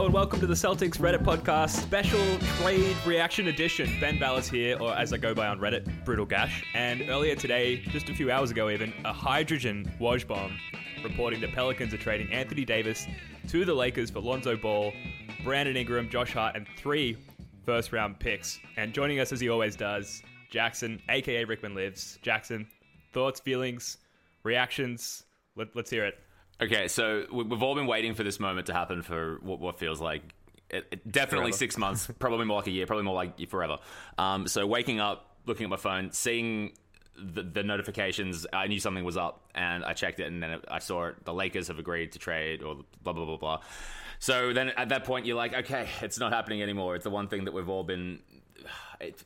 Hello and welcome to the Celtics Reddit podcast special trade reaction edition. Ben Ballas here, or as I go by on Reddit, Brutal Gash. And earlier today, just a few hours ago even, a hydrogen woj bomb reporting the Pelicans are trading Anthony Davis to the Lakers for Lonzo Ball, Brandon Ingram, Josh Hart, and three first round picks. And joining us as he always does, Jackson, aka Rickman Lives. Jackson, thoughts, feelings, reactions? Let, let's hear it. Okay, so we- we've all been waiting for this moment to happen for what, what feels like it, it- definitely Forever. six months, probably more like a year, probably more like forever. Um, so waking up, looking at my phone, seeing the, the notifications, I knew something was up, and I checked it, and then I saw it. The Lakers have agreed to trade, or blah blah blah blah. So then at that point, you're like, okay, it's not happening anymore. It's the one thing that we've all been it,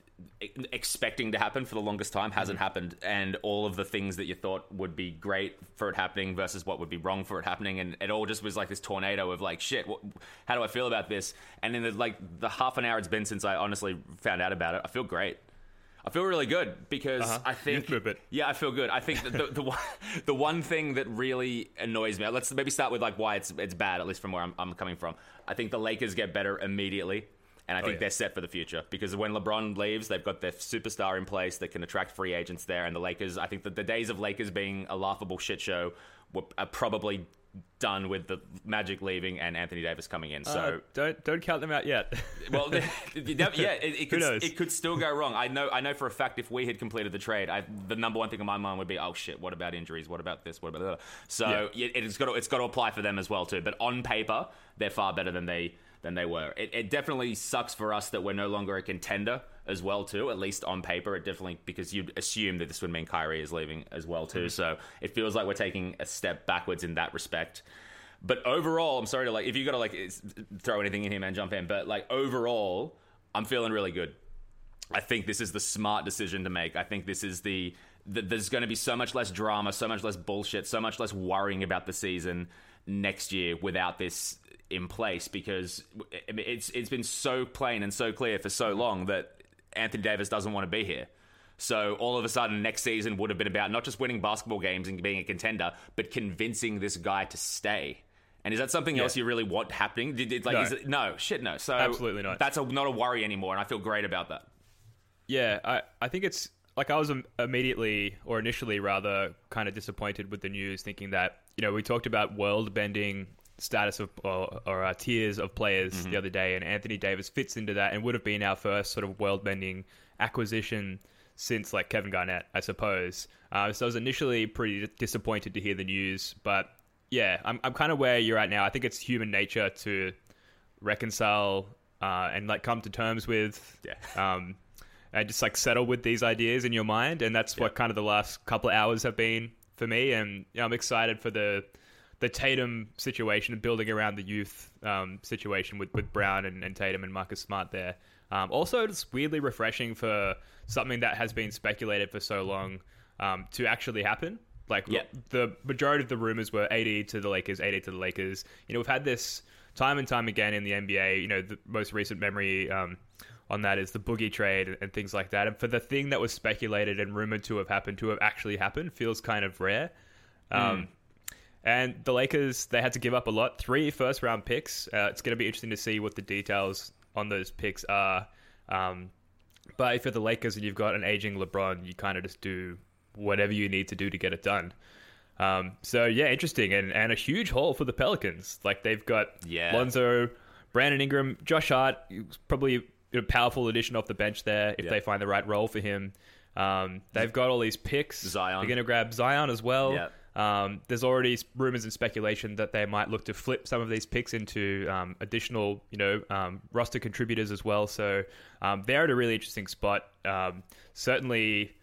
expecting to happen for the longest time hasn't happened and all of the things that you thought would be great for it happening versus what would be wrong for it happening and it all just was like this tornado of like shit what, how do i feel about this and in the like the half an hour it's been since i honestly found out about it i feel great I feel really good because Uh-huh. I think yeah, I feel good. I think that the, the one- the one thing that really annoys me. Let's maybe start with like why it's it's bad, at least from where I'm, I'm coming from. I think the Lakers get better immediately, and I think yeah. they're set for the future because when LeBron leaves, they've got their superstar in place that can attract free agents there, and the Lakers. I think that the days of Lakers being a laughable shit show were are probably done with the Magic leaving and Anthony Davis coming in. So Uh, don't don't count them out yet. well, yeah, it, it could it could still go wrong. I know I know for a fact if we had completed the trade, I, the number one thing in my mind would be, oh shit, what about injuries? What about this? What about that? So Yeah. it, it's got to, it's got to apply for them as well too. But on paper, they're far better than they than they were. It, it definitely sucks for us that we're no longer a contender as well too. At least on paper, it definitely because you'd assume that this would mean Kyrie is leaving as well too. Mm-hmm. So it feels like we're taking a step backwards in that respect. But overall, I'm sorry to like if you got to like throw anything in here, man, jump in. But like overall, I'm feeling really good. I think this is the smart decision to make. I think this is the, the there's going to be so much less drama, so much less bullshit, so much less worrying about the season next year without this in place because it's it's been so plain and so clear for so long that Anthony Davis doesn't want to be here. So all of a sudden, next season would have been about not just winning basketball games and being a contender, but convincing this guy to stay. And is that something else you really want happening? Did, did, like, No. is it, no, shit, no. So Absolutely not. That's a, not a worry anymore, and I feel great about that. Yeah, I, I think it's like I was im- immediately or initially rather kind of disappointed with the news, thinking that you know we talked about world bending status of or, or uh, tiers of players the other day, and Anthony Davis fits into that and would have been our first sort of world bending acquisition since like Kevin Garnett, I suppose. Uh, so I was initially pretty disappointed to hear the news, but yeah, I'm I'm kind of where you're at now. I think it's human nature to reconcile uh, and like come to terms with Yeah. um, and just like settle with these ideas in your mind. And that's what kind of the last couple of hours have been for me. And you know, I'm excited for the the Tatum situation, and building around the youth um, situation with, with Brown and, and Tatum and Marcus Smart there. Um, also, it's weirdly refreshing for something that has been speculated for so long um, to actually happen. Like Yeah. the majority of the rumors were AD to the Lakers, AD to the Lakers. You know, we've had this time and time again in the NBA. You know, the most recent memory um, on that is the Boogie trade and things like that. And for the thing that was speculated and rumored to have happened to have actually happened feels kind of rare. Um, And the Lakers, they had to give up a lot. Three first round picks. Uh, it's going to be interesting to see what the details on those picks are. Um, but if you're the Lakers and you've got an aging LeBron, you kind of just do whatever you need to do to get it done. Um, so yeah, interesting and, and a huge haul for the Pelicans. Like they've got Yeah. Lonzo, Brandon Ingram, Josh Hart, probably a powerful addition off the bench there if Yeah. they find the right role for him. Um, they've got all these picks. Zion. They're going to grab Zion as well. Yeah. Um, there's already rumors and speculation that they might look to flip some of these picks into um, additional, you know, um, roster contributors as well. So um, they're at a really interesting spot. Um, certainly,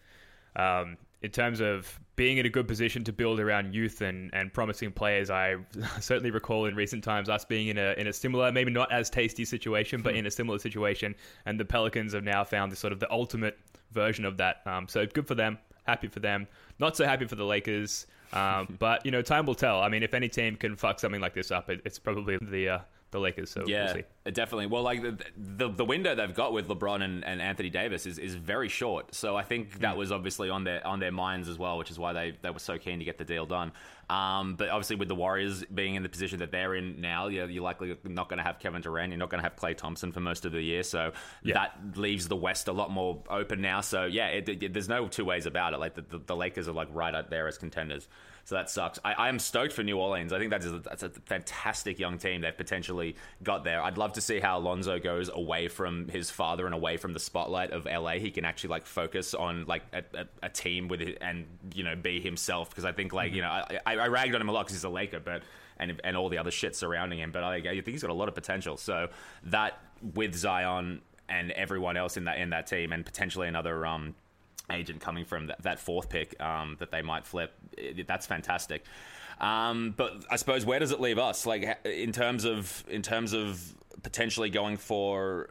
in terms of being in a good position to build around youth and, and promising players, I certainly recall in recent times us being in a in a similar, maybe not as tasty situation, but in a similar situation. And the Pelicans have now found this sort of the ultimate version of that. Um, so good for them. Happy for them. Not so happy for the Lakers. Um, but you know, time will tell. I mean, if any team can fuck something like this up, it, it's probably the uh, the Lakers. So Yeah. we'll definitely. Well, like the, the, the window they've got with LeBron and, and Anthony Davis is, is very short. So I think that was obviously on their on their minds as well, which is why they, they were so keen to get the deal done. Um, but obviously, with the Warriors being in the position that they're in now, you're, you're likely not going to have Kevin Durant. You're not going to have Klay Thompson for most of the year. So Yeah. that leaves the West a lot more open now. So yeah, it, it- there's no two ways about it. Like the, the, the Lakers are like right out there as contenders. So that sucks. I, am stoked for New Orleans. I think that is a, that's a fantastic young team they've potentially got there. I'd love to see how Alonzo goes away from his father and away from the spotlight of LA. He can actually like focus on like a, a, a team with it and you know be himself. Because I think like you know I, I, I ragged on him a lot because he's a Laker, but and and all the other shit surrounding him. But I, I think he's got a lot of potential. So that with Zion and everyone else in that in that team and potentially another um agent coming from that, that fourth pick um, that they might flip. That's fantastic. Um, but I suppose where does it leave us? Like in terms of in terms of potentially going for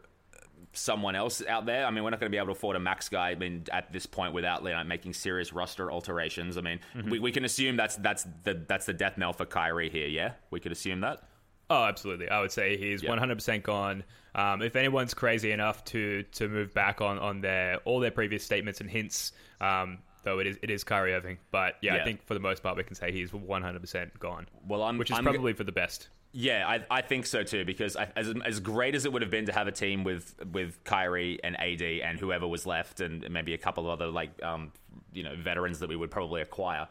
someone else out there. I mean, we're not going to be able to afford a max guy. I mean, at this point, without you know, making serious roster alterations. I mean, we, we can assume that's that's the that's the death knell for Kyrie here. Yeah, we could assume that. Oh, absolutely. I would say he's Yeah. 100% gone. Um, if anyone's crazy enough to to move back on, on their all their previous statements and hints, um, though it is it is Kyrie Irving. But yeah, Yeah. I think for the most part we can say he's 100% gone. Well, I'm which is I'm- probably for the best. Yeah, I, I think so too. Because I, as as great as it would have been to have a team with with Kyrie and AD and whoever was left, and maybe a couple of other like um you know veterans that we would probably acquire.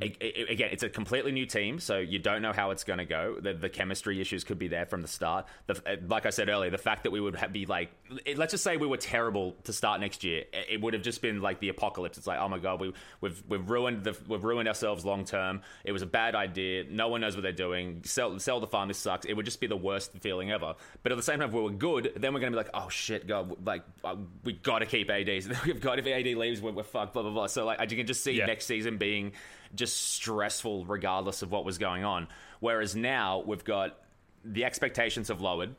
A- a- again, it's a completely new team, so you don't know how it's going to go. The, the chemistry issues could be there from the start. The, uh, like I said earlier, the fact that we would have, be like, it- let's just say we were terrible to start next year, it it would have just been like the apocalypse. It's like, oh my god, we, we've we've ruined the, we've ruined ourselves long term. It was a bad idea. No one knows what they're doing. Sell sell the farm. This sucks. It would just be the worst feeling ever. But at the same time, if we were good, then we're going to be like, oh shit, god, like uh, we got to keep AD. We've got if AD leaves, we're, we're fucked. Blah blah blah. So like, you can just see Yeah. next season being just stressful regardless of what was going on. Whereas now we've got the expectations have lowered.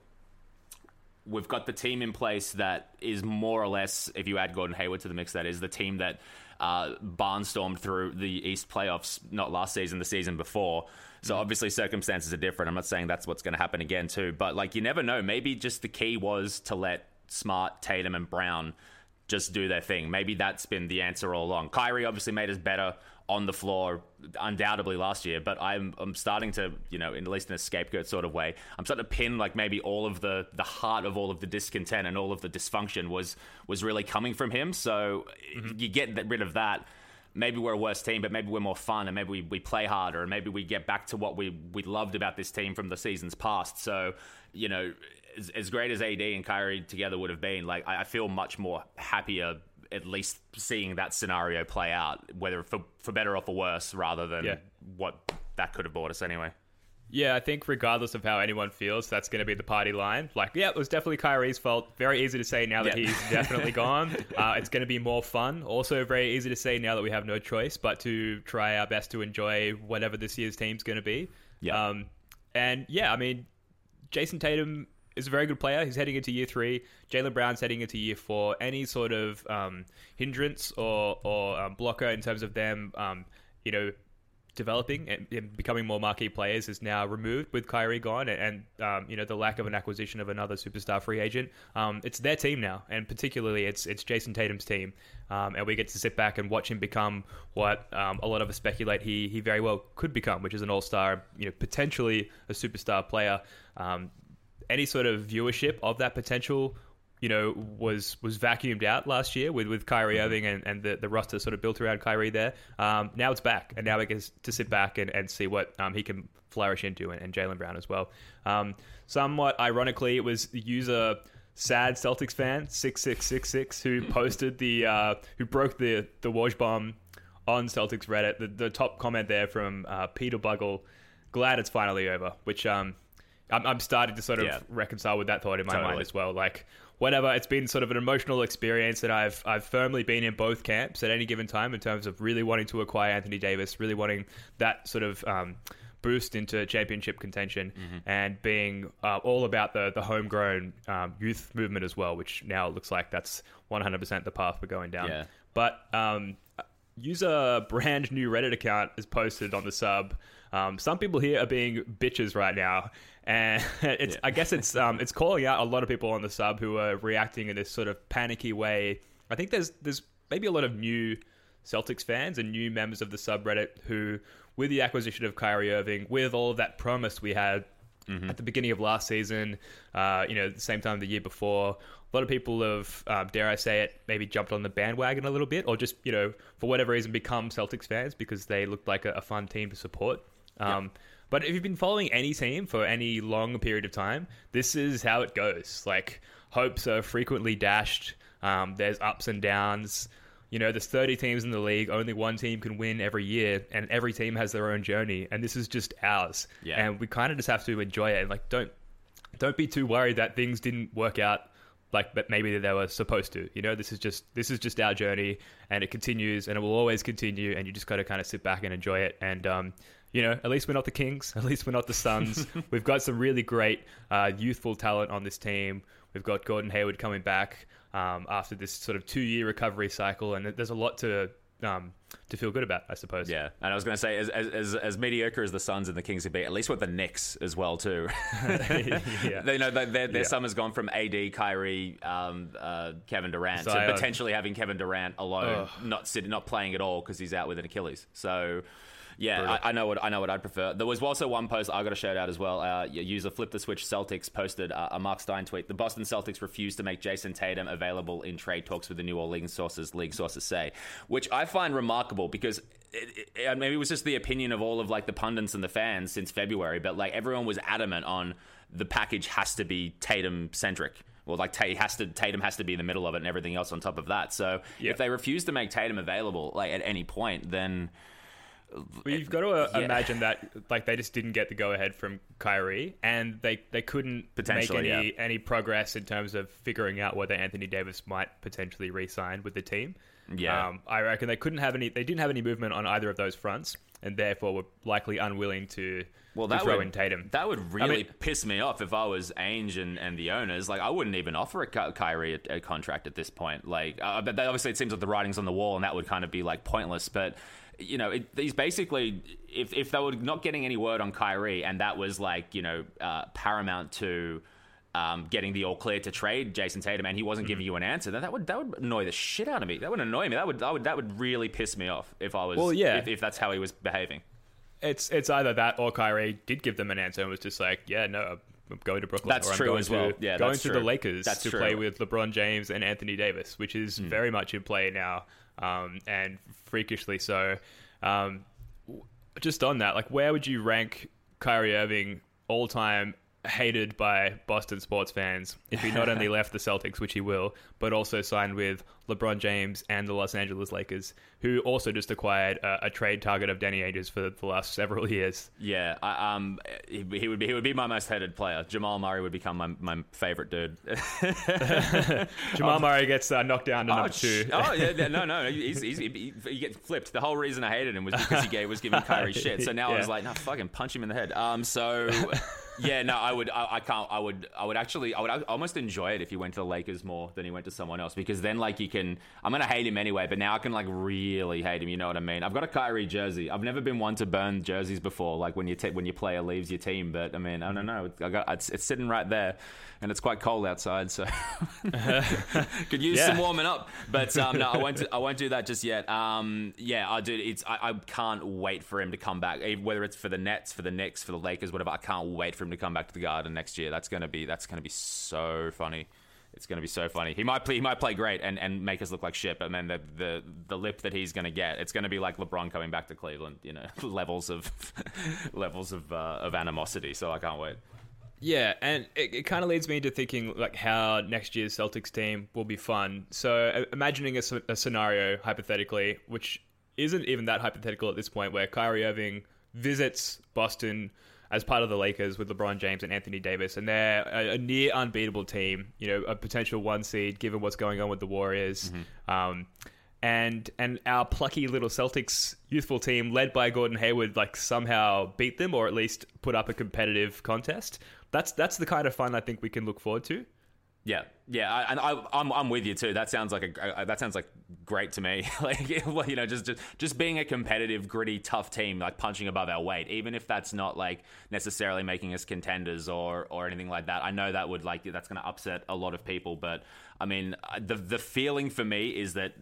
We've got the team in place that is more or less, if you add Gordon Hayward to the mix, that is the team that uh, barnstormed through the East playoffs, not last season, the season before. So obviously circumstances are different. I'm not saying that's what's going to happen again too, but like you never know. Maybe just the key was to let Smart, Tatum, and Brown just do their thing. Maybe that's been the answer all along. Kyrie obviously made us better on the floor, undoubtedly last year, but I'm I'm starting to, you know, in at least in a scapegoat sort of way, I'm starting to pin like maybe all of the the heart of all of the discontent and all of the dysfunction was was really coming from him. So mm-hmm. you get rid of that. Maybe we're a worse team, but maybe we're more fun, and maybe we, we play harder, and maybe we get back to what we we loved about this team from the seasons past. So, you know, as, as great as AD and Kyrie together would have been, like I, I feel much more happier at least seeing that scenario play out, whether for for better or for worse, rather than Yeah. what that could have bought us anyway. Yeah, I think regardless of how anyone feels, that's going to be the party line. Like, yeah, it was definitely Kyrie's fault. Very easy to say now that Yeah. he's definitely gone. Uh, it's going to be more fun. Also, very easy to say now that we have no choice but to try our best to enjoy whatever this year's team's going to be. Yeah. Um, and yeah, I mean, Jayson Tatum is a very good player. He's heading into year three. Jaylen Brown's heading into year four. Any sort of um, hindrance or or um, blocker in terms of them, um, you know, developing and, and becoming more marquee players is now removed with Kyrie gone, and, and um, you know the lack of an acquisition of another superstar free agent. Um, it's their team now, and particularly it's it's Jayson Tatum's team, um, and we get to sit back and watch him become what a lot of us speculate he he very well could become, which is an all star, you know, potentially a superstar player. Um, any sort of viewership of that potential you know, was was vacuumed out last year with, with Kyrie Irving and, and the, the roster sort of built around Kyrie there. Um, now it's back, and now we get to sit back and, and see what um, he can flourish into, and, and Jaylen Brown as well. Um, somewhat ironically, it was the user sad Celtics fan six six six six who posted the uh, who broke the the Woj bomb on Celtics Reddit. The, the top comment there from uh, Peter Buggle, glad it's finally over, which um, I'm, I'm starting to sort of Yeah. reconcile with that thought in my mind as well. Like whatever, it's been sort of an emotional experience that I've I've firmly been in both camps at any given time in terms of really wanting to acquire Anthony Davis, really wanting that sort of um, boost into championship contention, Mm-hmm. and being uh, all about the the homegrown um, youth movement as well, which now looks like that's 100% the path we're going down. Yeah. But um, use a brand new Reddit account is posted on the sub. Um, some people here are being bitches right now, and it's Yeah. I guess it's um, it's calling out a lot of people on the sub who are reacting in this sort of panicky way. I think there's there's maybe a lot of new Celtics fans and new members of the subreddit who, with the acquisition of Kyrie Irving, with all of that promise we had at the beginning of last season, uh, you know, the same time the year before, a lot of people have, um, dare I say it, maybe jumped on the bandwagon a little bit, or just you know, for whatever reason, become Celtics fans because they looked like a, a fun team to support. Um, But if you've been following any team for any long period of time, this is how it goes. Like hopes are frequently dashed. Um, there's ups and downs. You know, there's 30 teams in the league. Only one team can win every year, and every team has their own journey. And this is just ours. Yeah. And we kind of just have to enjoy it. And like, don't don't be too worried that things didn't work out like but maybe they were supposed to. You know, this is just this is just our journey, and it continues, and it will always continue. And you just got to kind of sit back and enjoy it. And um, you know, at least we're not the Kings. At least we're not the Suns. We've got some really great uh, youthful talent on this team. We've got Gordon Hayward coming back um, after this sort of two-year recovery cycle, and there's a lot to um, to feel good about, I suppose. Yeah, and I was going to say, as, as as mediocre as the Suns and the Kings would be, at least with the Knicks as well too. yeah. They know that their, their Yeah. summer's gone from AD, Kyrie, um, uh, Kevin Durant Zion. to potentially having Kevin Durant alone, not sitting, not playing at all because he's out with an Achilles. So. Yeah, I, I know what I know what I'd prefer. There was also one post I got to shout out as well. Uh, user Flip the Switch Celtics posted uh, a Marc Stein tweet. The Boston Celtics refused to make Jayson Tatum available in trade talks with the New Orleans sources. League sources say, which I find remarkable because it, it, it was just the opinion of all of like the pundits and the fans since February, but like everyone was adamant on the package has to be Tatum centric. Well, like Ta- has to Tatum has to be in the middle of it, and everything else on top of that. So Yeah. if they refuse to make Tatum available, like at any point, then Well, you've got to uh, Yeah. imagine that like they just didn't get the go ahead from Kyrie, and they they couldn't make any yeah. any progress in terms of figuring out whether Anthony Davis might potentially re-sign with the team. Yeah. um, I reckon they couldn't have any. They didn't have any movement on either of those fronts, and therefore were likely unwilling to, well, to that throw would in Tatum. that would really mean- piss me off if I was Ainge and, and the owners. Like, I wouldn't even offer a Ky- Kyrie a, a contract at this point. Like, uh, but that- obviously it seems like the writing's on the wall, and that would kind of be like pointless. But you know, it, he's basically if if they were not getting any word on Kyrie, and that was like you know uh, paramount to. Um, getting the all clear to trade Jayson Tatum, and he wasn't Mm-hmm. giving you an answer. Then that would that would annoy the shit out of me. That would annoy me. That would that would that would really piss me off if I was Well, yeah. if, if that's how he was behaving. It's it's either that or Kyrie did give them an answer and was just like, yeah, no, I'm going to Brooklyn. That's or I'm true going as to, well. Yeah, going to true. the Lakers That's to true. Play with LeBron James and Anthony Davis, which is very much in play now, um, and freakishly so. Um, just on that, like, where would you rank Kyrie Irving all time? Hated by Boston sports fans if he not only left the Celtics, which he will, but also signed with LeBron James and the Los Angeles Lakers, who also just acquired a, a trade target of Danny Ainge for the last several years. Yeah, I, um, he, he would be he would be my most hated player. Jamal Murray would become my, my favorite dude. Jamal Murray gets uh, knocked down to number two. oh yeah, yeah, no, no, he's, he's, he, he gets flipped. The whole reason I hated him was because he gave, was giving Kyrie shit. So now I was Yeah. like, no, fucking punch him in the head. Um, so yeah, no, I would, I, I can't, I would, I would actually, I would almost enjoy it if he went to the Lakers more than he went to someone else because then like you can, I'm gonna hate him anyway, but now I can like really hate him. You know what I mean? I've got a Kyrie jersey. I've never been one to burn jerseys before, like when you t- when your player leaves your team. But I mean, I don't know. I got it's, it's sitting right there, and it's quite cold outside, so could use Yeah. some warming up. But um, no, I won't. Do, I won't do that just yet. Um, yeah, I do. It's I, I can't wait for him to come back. Whether it's for the Nets, for the Knicks, for the Lakers, whatever. I can't wait for him to come back to the Garden next year. That's gonna be that's gonna be so funny. It's gonna be so funny. He might play. He might play great and, and make us look like shit. But then the, the the lip that he's gonna get, it's gonna be like LeBron coming back to Cleveland. You know, levels of levels of uh, of animosity. So I can't wait. Yeah, and it, it kind of leads me into thinking like how next year's Celtics team will be fun. So uh, imagining a scenario hypothetically, which isn't even that hypothetical at this point, where Kyrie Irving visits Boston as part of the Lakers with LeBron James and Anthony Davis, and they're a, a near unbeatable team. You know, a potential one seed given what's going on with the Warriors. Um, and and our plucky little Celtics youthful team, led by Gordon Hayward, like somehow beat them or at least put up a competitive contest. That's that's the kind of fun I think we can look forward to. Yeah, Yeah, I, and I, I'm I'm with you too. That sounds like a that sounds like great to me. like you know, just, just just being a competitive, gritty, tough team, like punching above our weight, even if that's not like necessarily making us contenders or or anything like that. I know that would like that's going to upset a lot of people, but I mean, uh, the the feeling for me is that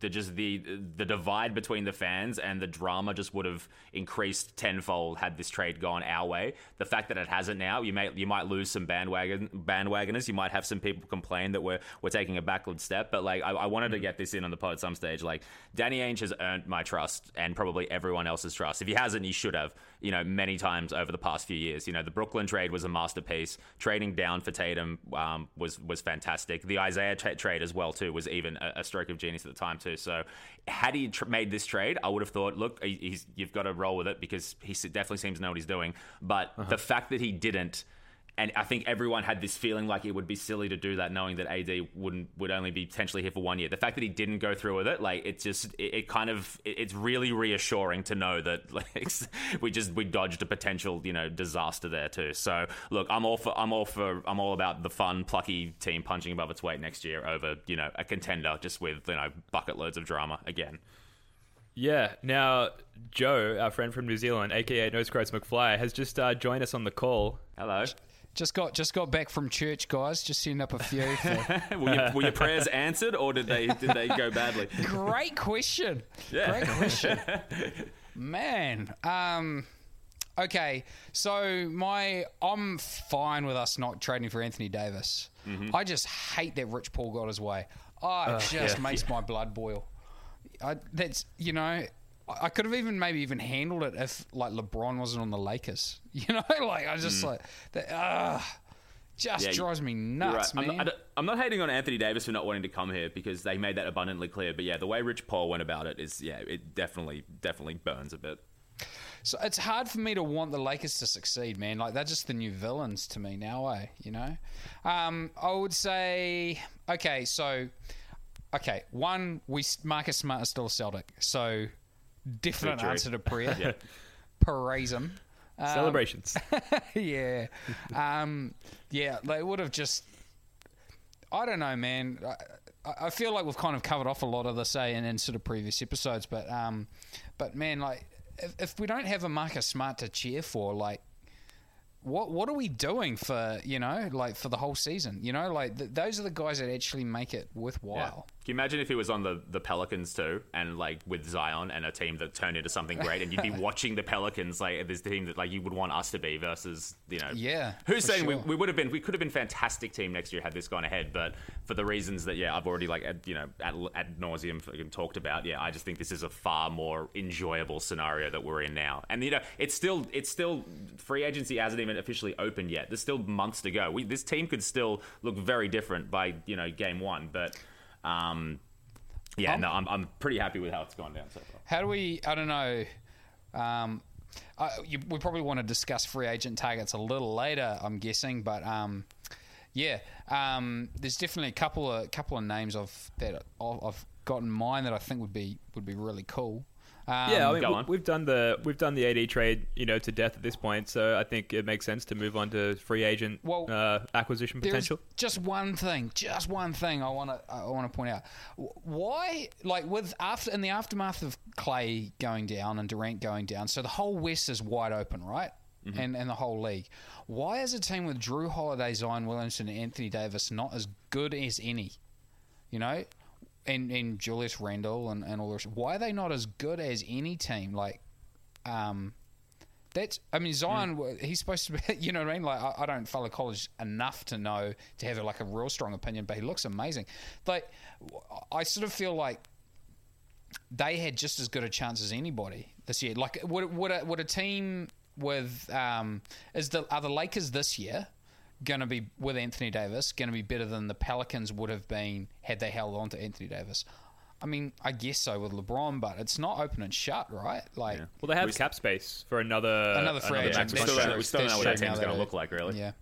the just the the divide between the fans and the drama just would have increased tenfold had this trade gone our way. The fact that it hasn't now, you may you might lose some bandwagon bandwagoners. You might have some people complain that we're we're taking a backward step. But like, I, I wanted to get this in on the pod at some stage. Like, Danny Ainge has earned my trust and probably everyone else's trust. If he hasn't, he should have. You know, many times over the past few years. You know, the Brooklyn trade was a masterpiece. Trading down for Tatum um, was was fantastic. The Isaiah Isaiah tra- trade as well too was even a, a, stroke of genius at the time too. So had he tr- made this trade, I would have thought, look, you've got to roll with it because he definitely seems to know what he's doing. But uh-huh. the fact that he didn't and I think everyone had this feeling like it would be silly to do that, knowing that AD wouldn't would only be potentially here for one year. The fact that he didn't go through with it, like it just it, it kind of it, it's really reassuring to know that like we just we dodged a potential you know disaster there too. So look, I'm all for I'm all for I'm all about the fun plucky team punching above its weight next year over you know a contender just with you know bucket loads of drama again. Yeah. Now, Joe, our friend from New Zealand, aka Nose McFly, has just uh, joined us on the call. Hello. Just got just got back from church, guys. Just setting up a few. For... were, your, were, your, prayers answered, or did they did they go badly? Great question. Yeah. Great question. Man, um, okay. So my I'm fine with us not trading for Anthony Davis. Mm-hmm. I just hate that Rich Paul got his way. Oh, it uh, just yeah, makes yeah. my blood boil. I, that's you know I could have even maybe even handled it if like LeBron wasn't on the Lakers. You know, like I just mm. like that. Uh, just yeah, drives me nuts, right. man. I'm not, I'm not, hating on Anthony Davis for not wanting to come here because they made that abundantly clear. But yeah, the way Rich Paul went about it is yeah, it definitely definitely burns a bit. So it's hard for me to want the Lakers to succeed, man. Like they're just the new villains to me now, eh? You know, um, I would say okay. So okay, one we Marcus Smart is still a Celtic, so different Victory. answer to prayer. yeah. Paraism. Um, Celebrations. yeah. Um, yeah, they would have just. I don't know, man. I, I, feel like we've kind of covered off a lot of this, say, in, in sort of previous episodes, but um, but man, like if, if we don't have a Marcus Smart to cheer for, like what what are we doing for you know like for the whole season you know like th- those are the guys that actually make it worthwhile. Can you imagine if he was on the, the Pelicans too, and like with Zion and a team that turned into something great, and you'd be watching the Pelicans like this team that like you would want us to be versus you know yeah who's saying sure. we, we would have been we could have been fantastic team next year had this gone ahead, but for the reasons that yeah I've already like ad, you know ad, ad nauseum talked about yeah I just think this is a far more enjoyable scenario that we're in now, and you know it's still it's still free agency hasn't even officially opened yet. There's still months to go. We, this team could still look very different by you know game one, but um, yeah, um, no, I'm, I'm pretty happy with how it's gone down so far. How do we? I don't know. Um, uh, you, we probably want to discuss free agent targets a little later, I'm guessing, but um, yeah, um, there's definitely a couple of couple of names of that I've got in mind that I think would be would be really cool. Um, yeah, I mean, we, have done the we've done the AD trade, you know, to death at this point. So I think it makes sense to move on to free agent well, uh, acquisition potential. Just one thing, just one thing I want to I want to point out. Why, like, with after in the aftermath of Klay going down and Durant going down, so the whole West is wide open, right? Mm-hmm. And, and the whole league. Why is a team with Jrue Holiday, Zion Williamson, and Anthony Davis not as good as any? You know, and, and Julius Randle and, and all this. Why are they not as good as any team? Like, um, that's I mean Zion. Mm. He's supposed to be. You know what I mean? Like I, I, don't follow college enough to know to have like a real strong opinion, but he looks amazing. Like I sort of feel like they had just as good a chance as anybody this year. Like would would a, would a team with um, is the are the Lakers this year? Going to be with Anthony Davis going to be better than the Pelicans would have been had they held on to Anthony Davis. I mean, I guess so with LeBron, but it's not open and shut, right? Like, yeah. well, they have we cap space for another another free another agent. We still, don't, we still don't know what that team's going to look like, really. Yeah.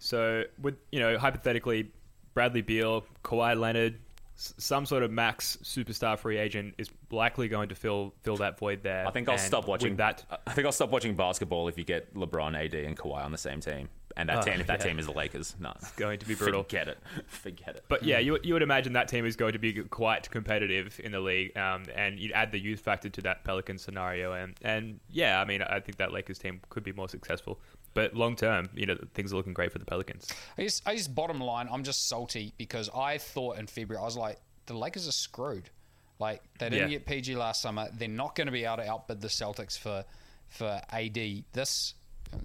So, with you know, hypothetically, Bradley Beal, Kawhi Leonard, some sort of max superstar free agent is likely going to fill fill that void there. I think I'll stop watching that. I think I'll stop watching basketball if you get LeBron, AD, and Kawhi on the same team And that Oh, team, if that yeah. team is the Lakers, no, it's going to be brutal. Forget it. Forget it. But yeah, you, you would imagine that team is going to be quite competitive in the league, um, and you'd add the youth factor to that Pelican scenario, and and yeah, I mean, I think that Lakers team could be more successful. But long term, you know, things are looking great for the Pelicans. I just, I just bottom line, I'm just salty because I thought in February I was like, the Lakers are screwed. Like they didn't Yeah. get PG last summer. They're not going to be able to outbid the Celtics for for AD this.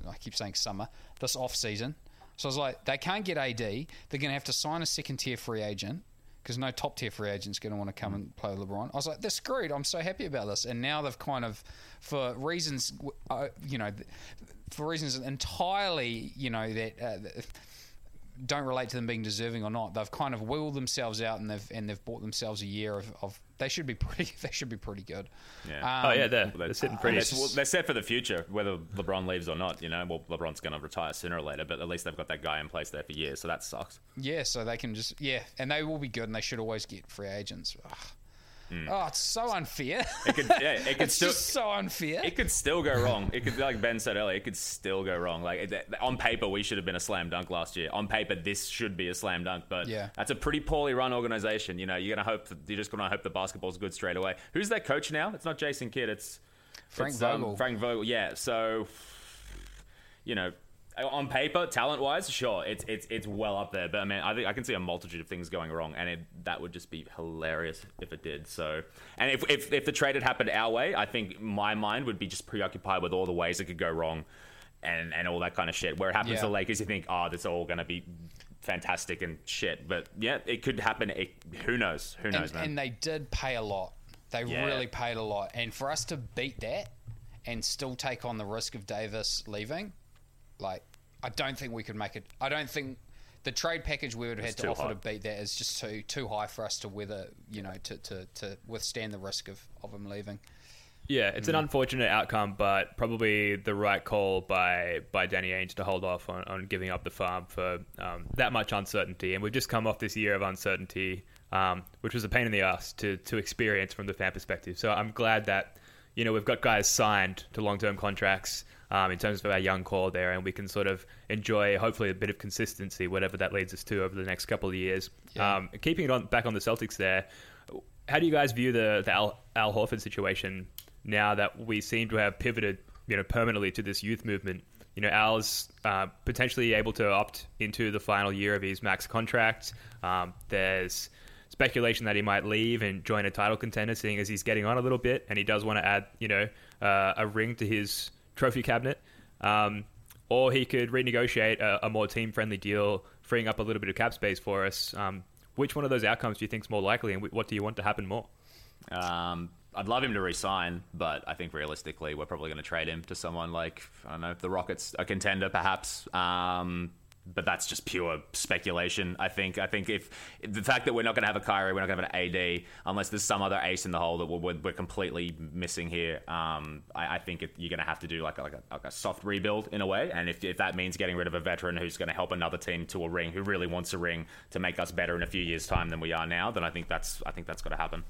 I keep saying summer this off season. So I was like, they can't get AD. They're going to have to sign a second tier free agent because no top tier free agent's going to want to come and play LeBron. I was like, they're screwed. I'm so happy about this. And now they've kind of, for reasons, uh, you know, for reasons entirely, you know, that. Uh, don't relate to them being deserving or not. They've kind of wheeled themselves out and they've and they've bought themselves a year of, of they should be pretty they should be pretty good. Yeah. Um, oh yeah, they're, They're, they're sitting pretty. They're, well, they're set for the future, whether LeBron leaves or not. You know, well, LeBron's going to retire sooner or later, but at least they've got that guy in place there for years, so that sucks. Yeah, so they can just yeah, and they will be good, and they should always get free agents. Ugh. Hmm. Oh, it's so unfair. It could, yeah, it could it's still. just so unfair. It could still go wrong. It could, like Ben said earlier, it could still go wrong. Like it, on paper, we should have been a slam dunk last year. On paper, this should be a slam dunk, but Yeah. that's a pretty poorly run organization. You know, you're gonna hope you're just gonna hope the basketball's good straight away. Who's their coach now? It's not Jason Kidd. It's Frank it's, um, Vogel. Frank Vogel. Yeah. So, you know, on paper, talent wise, sure, it's it's it's well up there. But I mean, I think I can see a multitude of things going wrong, and it, that would just be hilarious if it did. So, and if, if if the trade had happened our way, I think my mind would be just preoccupied with all the ways it could go wrong, and and all that kind of shit. Where it happens Yeah. to the Lakers, you think, oh, this all going to be fantastic and shit. But yeah, it could happen. It, who knows? Who knows, and, man? and they did pay a lot. They Yeah. really paid a lot, and for us to beat that and still take on the risk of Davis leaving, like I don't think we could make it. I don't think the trade package we would have had to too offer high. to beat that is just too too high for us to weather. You know, to to, to withstand the risk of, of him leaving. Yeah, it's an unfortunate outcome, but probably the right call by by Danny Ainge to hold off on, on giving up the farm for um, that much uncertainty. And we've just come off this year of uncertainty, um, which was a pain in the ass to to experience from the fan perspective. So I'm glad that you know we've got guys signed to long term contracts um, in terms of our young core there, and we can sort of enjoy hopefully a bit of consistency, whatever that leads us to over the next couple of years. Yeah. Um, keeping it on back on the Celtics there, how do you guys view the the Al, Al Horford situation now that we seem to have pivoted, you know, permanently to this youth movement? You know, Al's uh, potentially able to opt into the final year of his max contract. Um, there's speculation that he might leave and join a title contender, seeing as he's getting on a little bit, and he does want to add, you know, uh, a ring to his trophy cabinet. Um, or he could renegotiate a, a more team-friendly deal, freeing up a little bit of cap space for us. Um, which one of those outcomes do you think is more likely, and what do you want to happen more? Um, I'd love him to resign, but I think realistically, we're probably going to trade him to someone like I don't know, the Rockets, a contender perhaps. Um, but that's just pure speculation. I think. I think if the fact that we're not going to have a Kyrie, we're not going to have an AD, unless there's some other ace in the hole that we're, we're, completely missing here. Um, I, I think it, you're going to have to do like a, like, a, like a soft rebuild in a way. And if, if that means getting rid of a veteran who's going to help another team to a ring, who really wants a ring to make us better in a few years' time than we are now, then I think that's I think that's got to happen.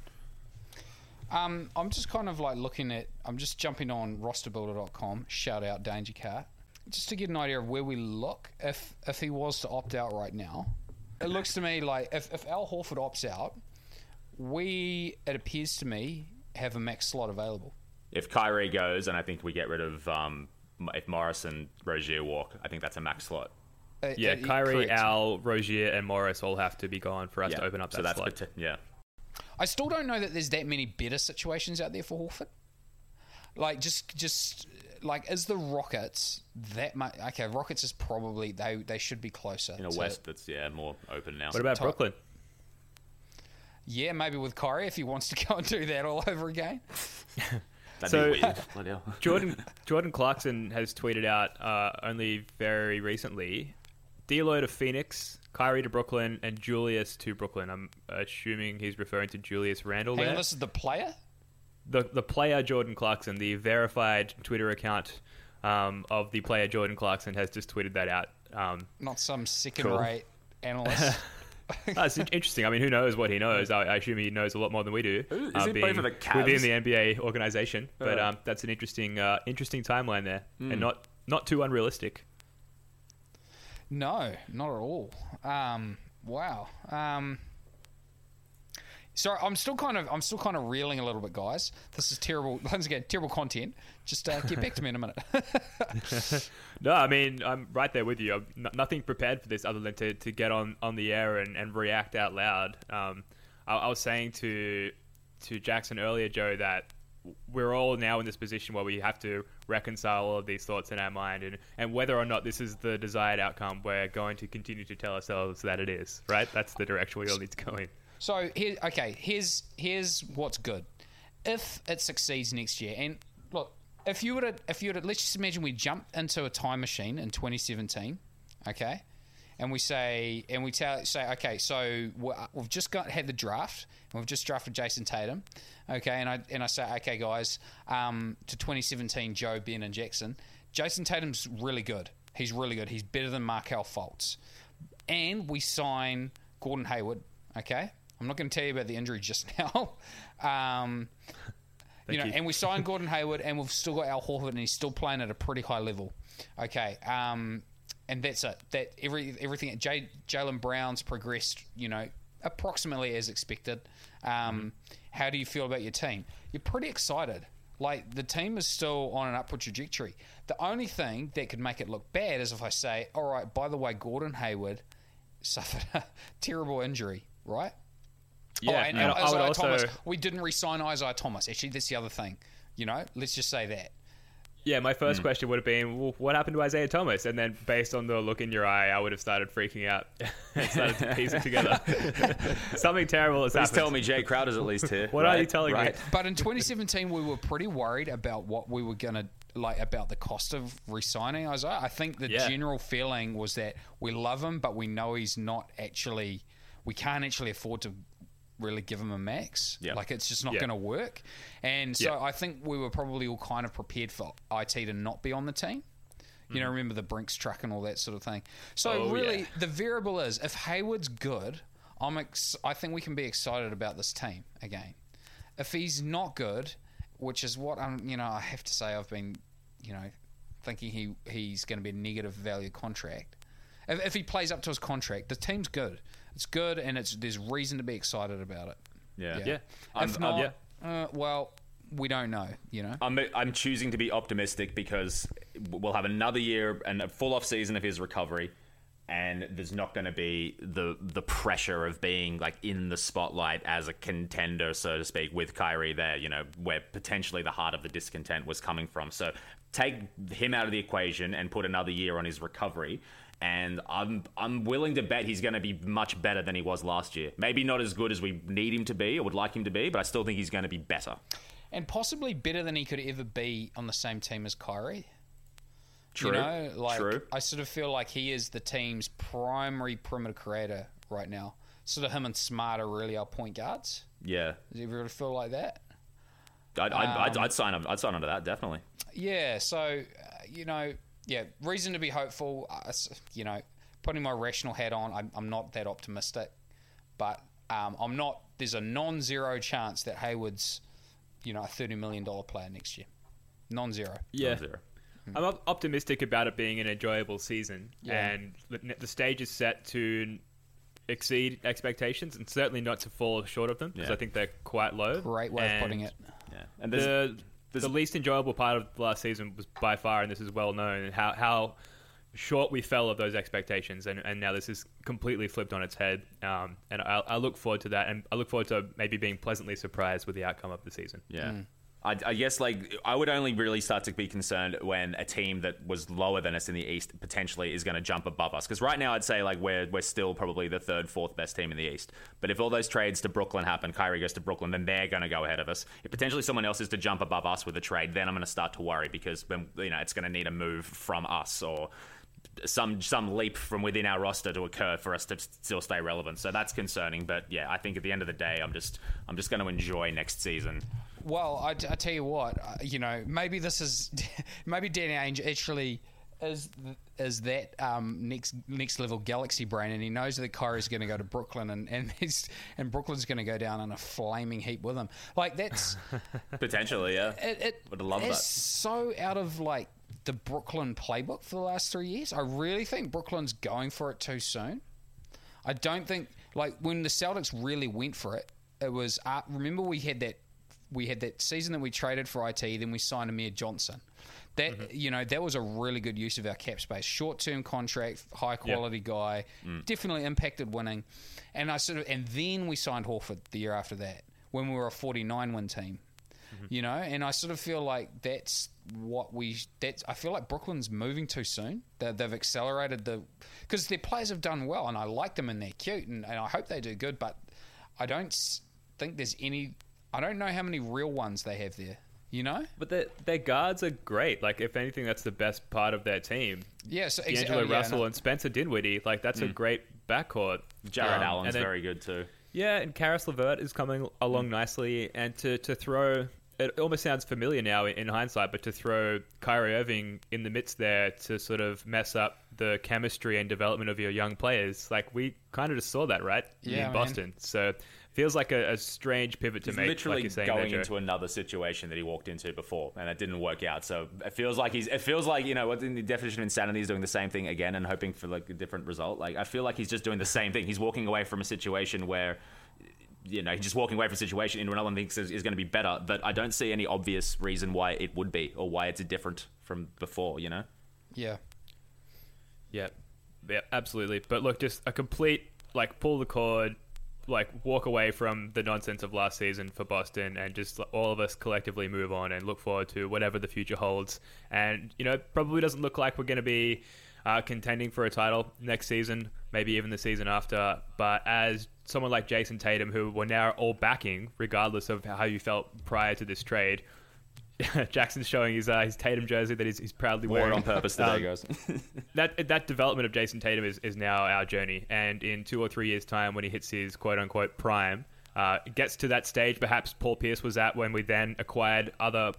Um, I'm just kind of like looking at. I'm just jumping on rosterbuilder.com. Shout out Danger Cat, just to get an idea of where we look if if he was to opt out right now. It looks to me like if if Al Horford opts out, we it appears to me have a max slot available. if Kyrie goes, and I think we get rid of um, if Morris and Rozier walk, I think that's a max slot. Uh, Yeah, uh, Kyrie, correct. Al, Rozier, and Morris all have to be gone for us yeah. to open up that so that's slot. pota- yeah. I still don't know that there's that many better situations out there for Horford. Like just just like is the Rockets that much? Okay, Rockets is probably they they should be closer. In a to- West that's yeah more open now. What about Top- Brooklyn? Yeah, maybe with Kyrie if he wants to go and do that all over again. That'd So- be weird. Jordan Jordan Clarkson has tweeted out uh, only very recently, D'Lo to Phoenix, Kyrie to Brooklyn, and Julius to Brooklyn. I'm assuming he's referring to Julius Randle Hang there. on, this is the player. The the player Jordan Clarkson, the verified Twitter account um, of the player Jordan Clarkson, has just tweeted that out. Um, Not some second-rate analyst. that's in- interesting. I mean, who knows what he knows? I, I assume he knows a lot more than we do. Who- is uh, he playing being for the Cavs? within the NBA organization? But Uh. um, that's an interesting uh, interesting timeline there, Hmm. and not not too unrealistic. No, not at all. Um, wow. Um, sorry, I'm still kind of I'm still kind of reeling a little bit, guys. This is terrible. Once again, terrible content. Just uh, get back to me in a minute. No, I mean I'm right there with you. I'm n- nothing prepared for this other than to, to get on, on the air and, and react out loud. Um, I, I was saying to to Jackson earlier, Joe, that we're all now in this position where we have to reconcile all of these thoughts in our mind, and, and whether or not this is the desired outcome, we're going to continue to tell ourselves that it is. Right? That's the direction we all need to go in. So here, okay, here's here's what's good. If it succeeds next year, and look, if you were to, if you were to, let's just imagine we jump into a time machine in 2017, okay, and we say, and we tell, say, okay, so we're- we've just got had the draft, and we've just drafted Jayson Tatum, okay, and I and I say, okay, guys, um, to 2017, Joe, Ben, and Jackson, Jayson Tatum's really good. He's really good. He's better than Markelle Fultz and we sign Gordon Hayward. Okay, I'm not going to tell you about the injury just now. Um, you know, you. and we signed Gordon Hayward, and we've still got Al Horford, and he's still playing at a pretty high level. Okay, um, and that's it. That every everything. J- Jaylen Brown's progressed. You know, approximately as expected. Um, How do you feel about your team? You're pretty excited. Like the team is still on an upward trajectory. The only thing that could make it look bad is if I say, "All right, by the way, Gordon Hayward suffered a terrible injury." Right? Oh, yeah, oh, and, and I would Isaiah also- Thomas. We didn't re-sign Isaiah Thomas. Actually, that's the other thing. You know, let's just say that. Yeah, my first hmm. question would have been, well, what happened to Isaiah Thomas? And then based on the look in your eye, I would have started freaking out and started to piece it together. Something terrible has Please happened. tell me Jae Crowder's at least here. What are you telling me? But in 2017, we were pretty worried about what we were going to like about the cost of re-signing Isaiah. I think the Yeah. general feeling was that we love him, but we know he's not actually. We can't actually afford to really give him a max. Yeah. Like it's just not Yeah. going to work. And so Yeah. I think we were probably all kind of prepared for IT to not be on the team. You know, remember the Brinks truck and all that sort of thing. So Mm-hmm. Oh, really, the variable is if Hayward's good, I'm ex- I think we can be excited about this team again. If he's not good, which is what I'm, you know, I have to say I've been, you know, thinking he he's going to be a negative value contract. If, if he plays up to his contract, the team's good. It's good, and it's there's reason to be excited about it. Yeah. Yeah. If I'm- not, I'm- uh, well, we don't know. You know. I'm, I'm choosing to be optimistic because we'll have another year and a full off season of his recovery, and there's not going to be the the pressure of being like in the spotlight as a contender, so to speak, with Kyrie there. You know, where potentially the heart of the discontent was coming from. So take him out of the equation and put another year on his recovery. And I'm I'm willing to bet he's going to be much better than he was last year. Maybe not as good as we need him to be or would like him to be, but I still think he's going to be better. and possibly better than he could ever be on the same team as Kyrie. True. You know, like True. I sort of feel like he is the team's primary perimeter creator right now. Sort of him and Smart are really our point guards. Yeah. Does everybody feel like that? I'd, I'd, I'd, Um, I'd sign up. I'd sign onto that definitely. Yeah. So, uh, you know, yeah, reason to be hopeful. Uh, you know, putting my rational hat on, I'm, I'm not that optimistic, but um, I'm not. There's a non-zero chance that Hayward's, you know, a thirty million dollar player next year. Non-zero. Yeah. Zero. I'm op- optimistic about it being an enjoyable season, Yeah. and the, the stage is set to exceed expectations, and certainly not to fall short of them because Yeah. I think they're quite low. Great way of putting it. Yeah. And there's, The, there's- the least enjoyable part of last season was by far, and this is well known, how how short we fell of those expectations, and, and now this is completely flipped on its head. Um, and I, I look forward to that, and I look forward to maybe being pleasantly surprised with the outcome of the season. yeah. Hmm. I, I guess like I would only really start to be concerned when a team that was lower than us in the East potentially is going to jump above us. Because right now I'd say like we're we're still probably the third, fourth best team in the East. But if all those trades to Brooklyn happen, Kyrie goes to Brooklyn, then they're going to go ahead of us. If potentially someone else is to jump above us with a trade, then I'm going to start to worry because you know it's going to need a move from us or some some leap from within our roster to occur for us to still stay relevant. So that's concerning. But yeah, I think at the end of the day, I'm just I'm just going to enjoy next season. Well, I, I tell you what, uh, you know, maybe this is, maybe Danny Ainge actually is is that um, next next level galaxy brain, and he knows that Kyrie's going to go to Brooklyn, and and he's and Brooklyn's going to go down in a flaming heap with him. Like that's Potentially, yeah. it. it Would love it's that. so out of like the Brooklyn playbook for the last three years. I really think Brooklyn's going for it too soon. I don't think like when the Celtics really went for it. It was uh, remember we had that we had that season that we traded for IT, then we signed Amir Johnson. That Mm-hmm. you know that was a really good use of our cap space. Short term contract, high quality guy, Mm. definitely impacted winning. And I sort of and then we signed Horford the year after that when we were a forty nine win team. Mm-hmm. You know, and I sort of feel like that's what we. That's I feel like Brooklyn's moving too soon. They, they've accelerated the because their players have done well, and I like them and they're cute, and, and I hope they do good. But I don't think there's any. I don't know how many real ones they have there. You know? But their, their guards are great. Like, if anything, that's the best part of their team. Yeah. So exa- D'Angelo oh, yeah, Russell no. and Spencer Dinwiddie, like that's a great backcourt. Jarrett Um, Allen's then- very good too. Yeah, and Caris LeVert is coming along nicely, and to, to throw it almost sounds familiar now in hindsight, but to throw Kyrie Irving in the midst there to sort of mess up the chemistry and development of your young players, like we kind of just saw that, right? Yeah, in man. Boston. So feels like a, a strange pivot to He's make. literally like you're saying going there, into another situation that he walked into before, and it didn't work out. So it feels like he's. It feels like you know what in the definition of insanity is doing the same thing again and hoping for like a different result. Like I feel like he's just doing the same thing. He's walking away from a situation where. You know, he's just walking away from a situation into another one thinks is, is going to be better, but I don't see any obvious reason why it would be or why it's different from before. You know, Yeah. Yeah, yeah, absolutely. But look, just a complete like pull the cord, like walk away from the nonsense of last season for Boston, and just all of us collectively move on and look forward to whatever the future holds. And you know, probably doesn't look like we're going to be uh, contending for a title next season, maybe even the season after. But as someone like Jayson Tatum, who we're now all backing, regardless of how you felt prior to this trade. Jackson's showing his uh, his Tatum jersey that he's, he's proudly wore it wearing on purpose today, Um, guys. that that development of Jayson Tatum is, is now our journey, and in two or three years' time, when he hits his quote unquote prime, uh, gets to that stage perhaps Paul Pierce was at when we then acquired other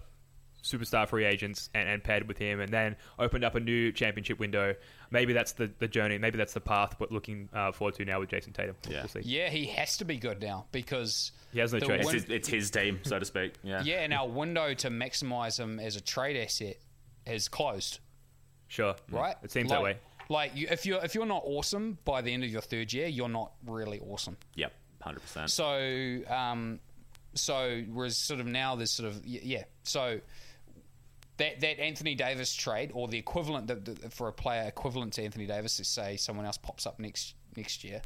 superstar free agents and, and paired with him, and then opened up a new championship window. Maybe that's the, the journey. Maybe that's the path we're looking uh, forward to now with Jayson Tatum. Yeah. We'll. Yeah, he has to be good now because He has no the choice. it's, his, it's his team, so to speak. Yeah. yeah, and our window to maximize him as a trade asset has closed. Sure, right? It seems like, that way. Like you, if you're if you're not awesome by the end of your third year, you're not really awesome. Yep. Hundred percent. So, um, so whereas sort of now there's sort of yeah. So that that Anthony Davis trade or the equivalent that, that- for a player equivalent to Anthony Davis, let's say someone else pops up next next year.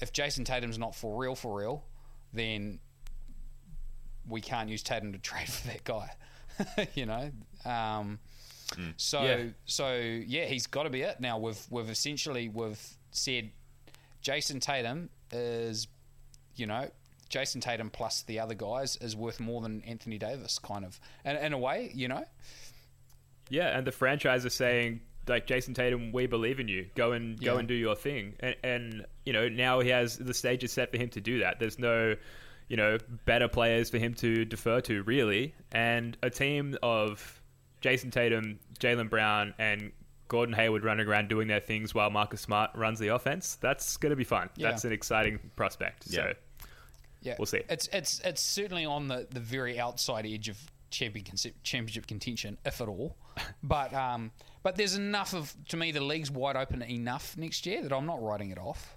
If Jayson Tatum's not for real, for real, then we can't use Tatum to trade for that guy. you know. Um, so Yeah. so yeah, he's got to be it now. We've we've essentially we've said Jayson Tatum is, you know, Jayson Tatum plus the other guys is worth more than Anthony Davis, kind of, and in a way, you know. Yeah, and the franchise is saying like Jayson Tatum, we believe in you. Go and go and do your thing. And, and you know now he has the stage is set for him to do that. There's no you know better players for him to defer to really, and a team of Jayson Tatum, Jaylen Brown, and Gordon Hayward running around doing their things while Marcus Smart runs the offense. That's going to be fun. Yeah. That's an exciting prospect. Yeah. So Yeah, We'll see. It's it's it's certainly on the, the very outside edge of champion championship contention, if at all. But um, but there's enough of to me the league's wide open enough next year that I'm not writing it off.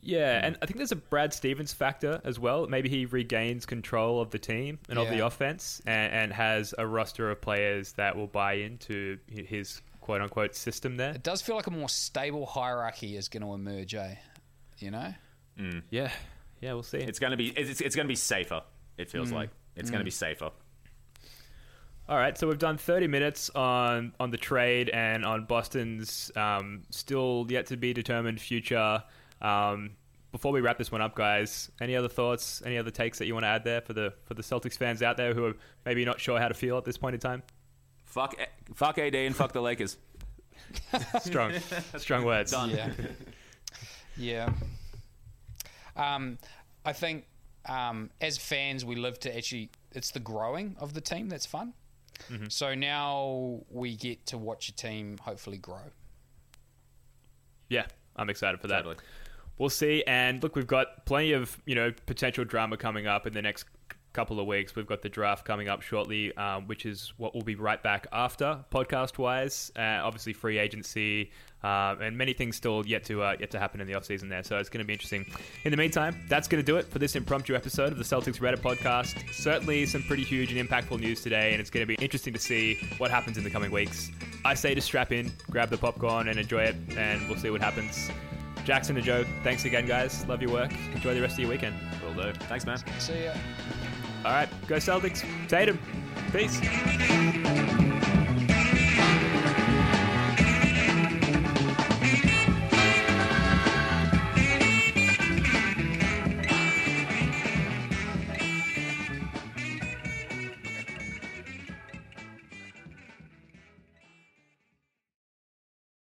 Yeah, and I think there's a Brad Stevens factor as well. Maybe he regains control of the team and of the offense and, and has a roster of players that will buy into his quote unquote system there. It does feel like a more stable hierarchy is going to emerge, eh? You know. Yeah, yeah, we'll see. It's gonna be it's, it's gonna be safer. It feels Mm. like it's gonna be safer. All right, so we've done 30 minutes on on the trade and on Boston's um, still yet to be determined future. Um, before we wrap this one up, guys, any other thoughts? Any other takes that you want to add there for the for the Celtics fans out there who are maybe not sure how to feel at this point in time? Fuck fuck AD and fuck the Lakers. Strong, strong words. Done. Yeah. yeah. Um, I think um, as fans, we live to actually. It's the growing of the team that's fun. So now we get to watch a team hopefully grow. Yeah, I'm excited for that. Totally. We'll see. And look, we've got plenty of you know potential drama coming up in the next couple of weeks. We've got the draft coming up shortly, um, which is what we'll be right back after podcast wise. Uh, obviously, free agency. Uh, and many things still yet to uh, yet to happen in the offseason there, so it's going to be interesting. In the meantime, that's going to do it for this impromptu episode of the Celtics Reddit podcast. Certainly, some pretty huge and impactful news today, and it's going to be interesting to see what happens in the coming weeks. I say to strap in, grab the popcorn, and enjoy it, and we'll see what happens. Jackson and Joe, thanks again, guys. Love your work. Enjoy the rest of your weekend. Will do. Thanks, man. See ya. All right, go Celtics. Tatum. Peace.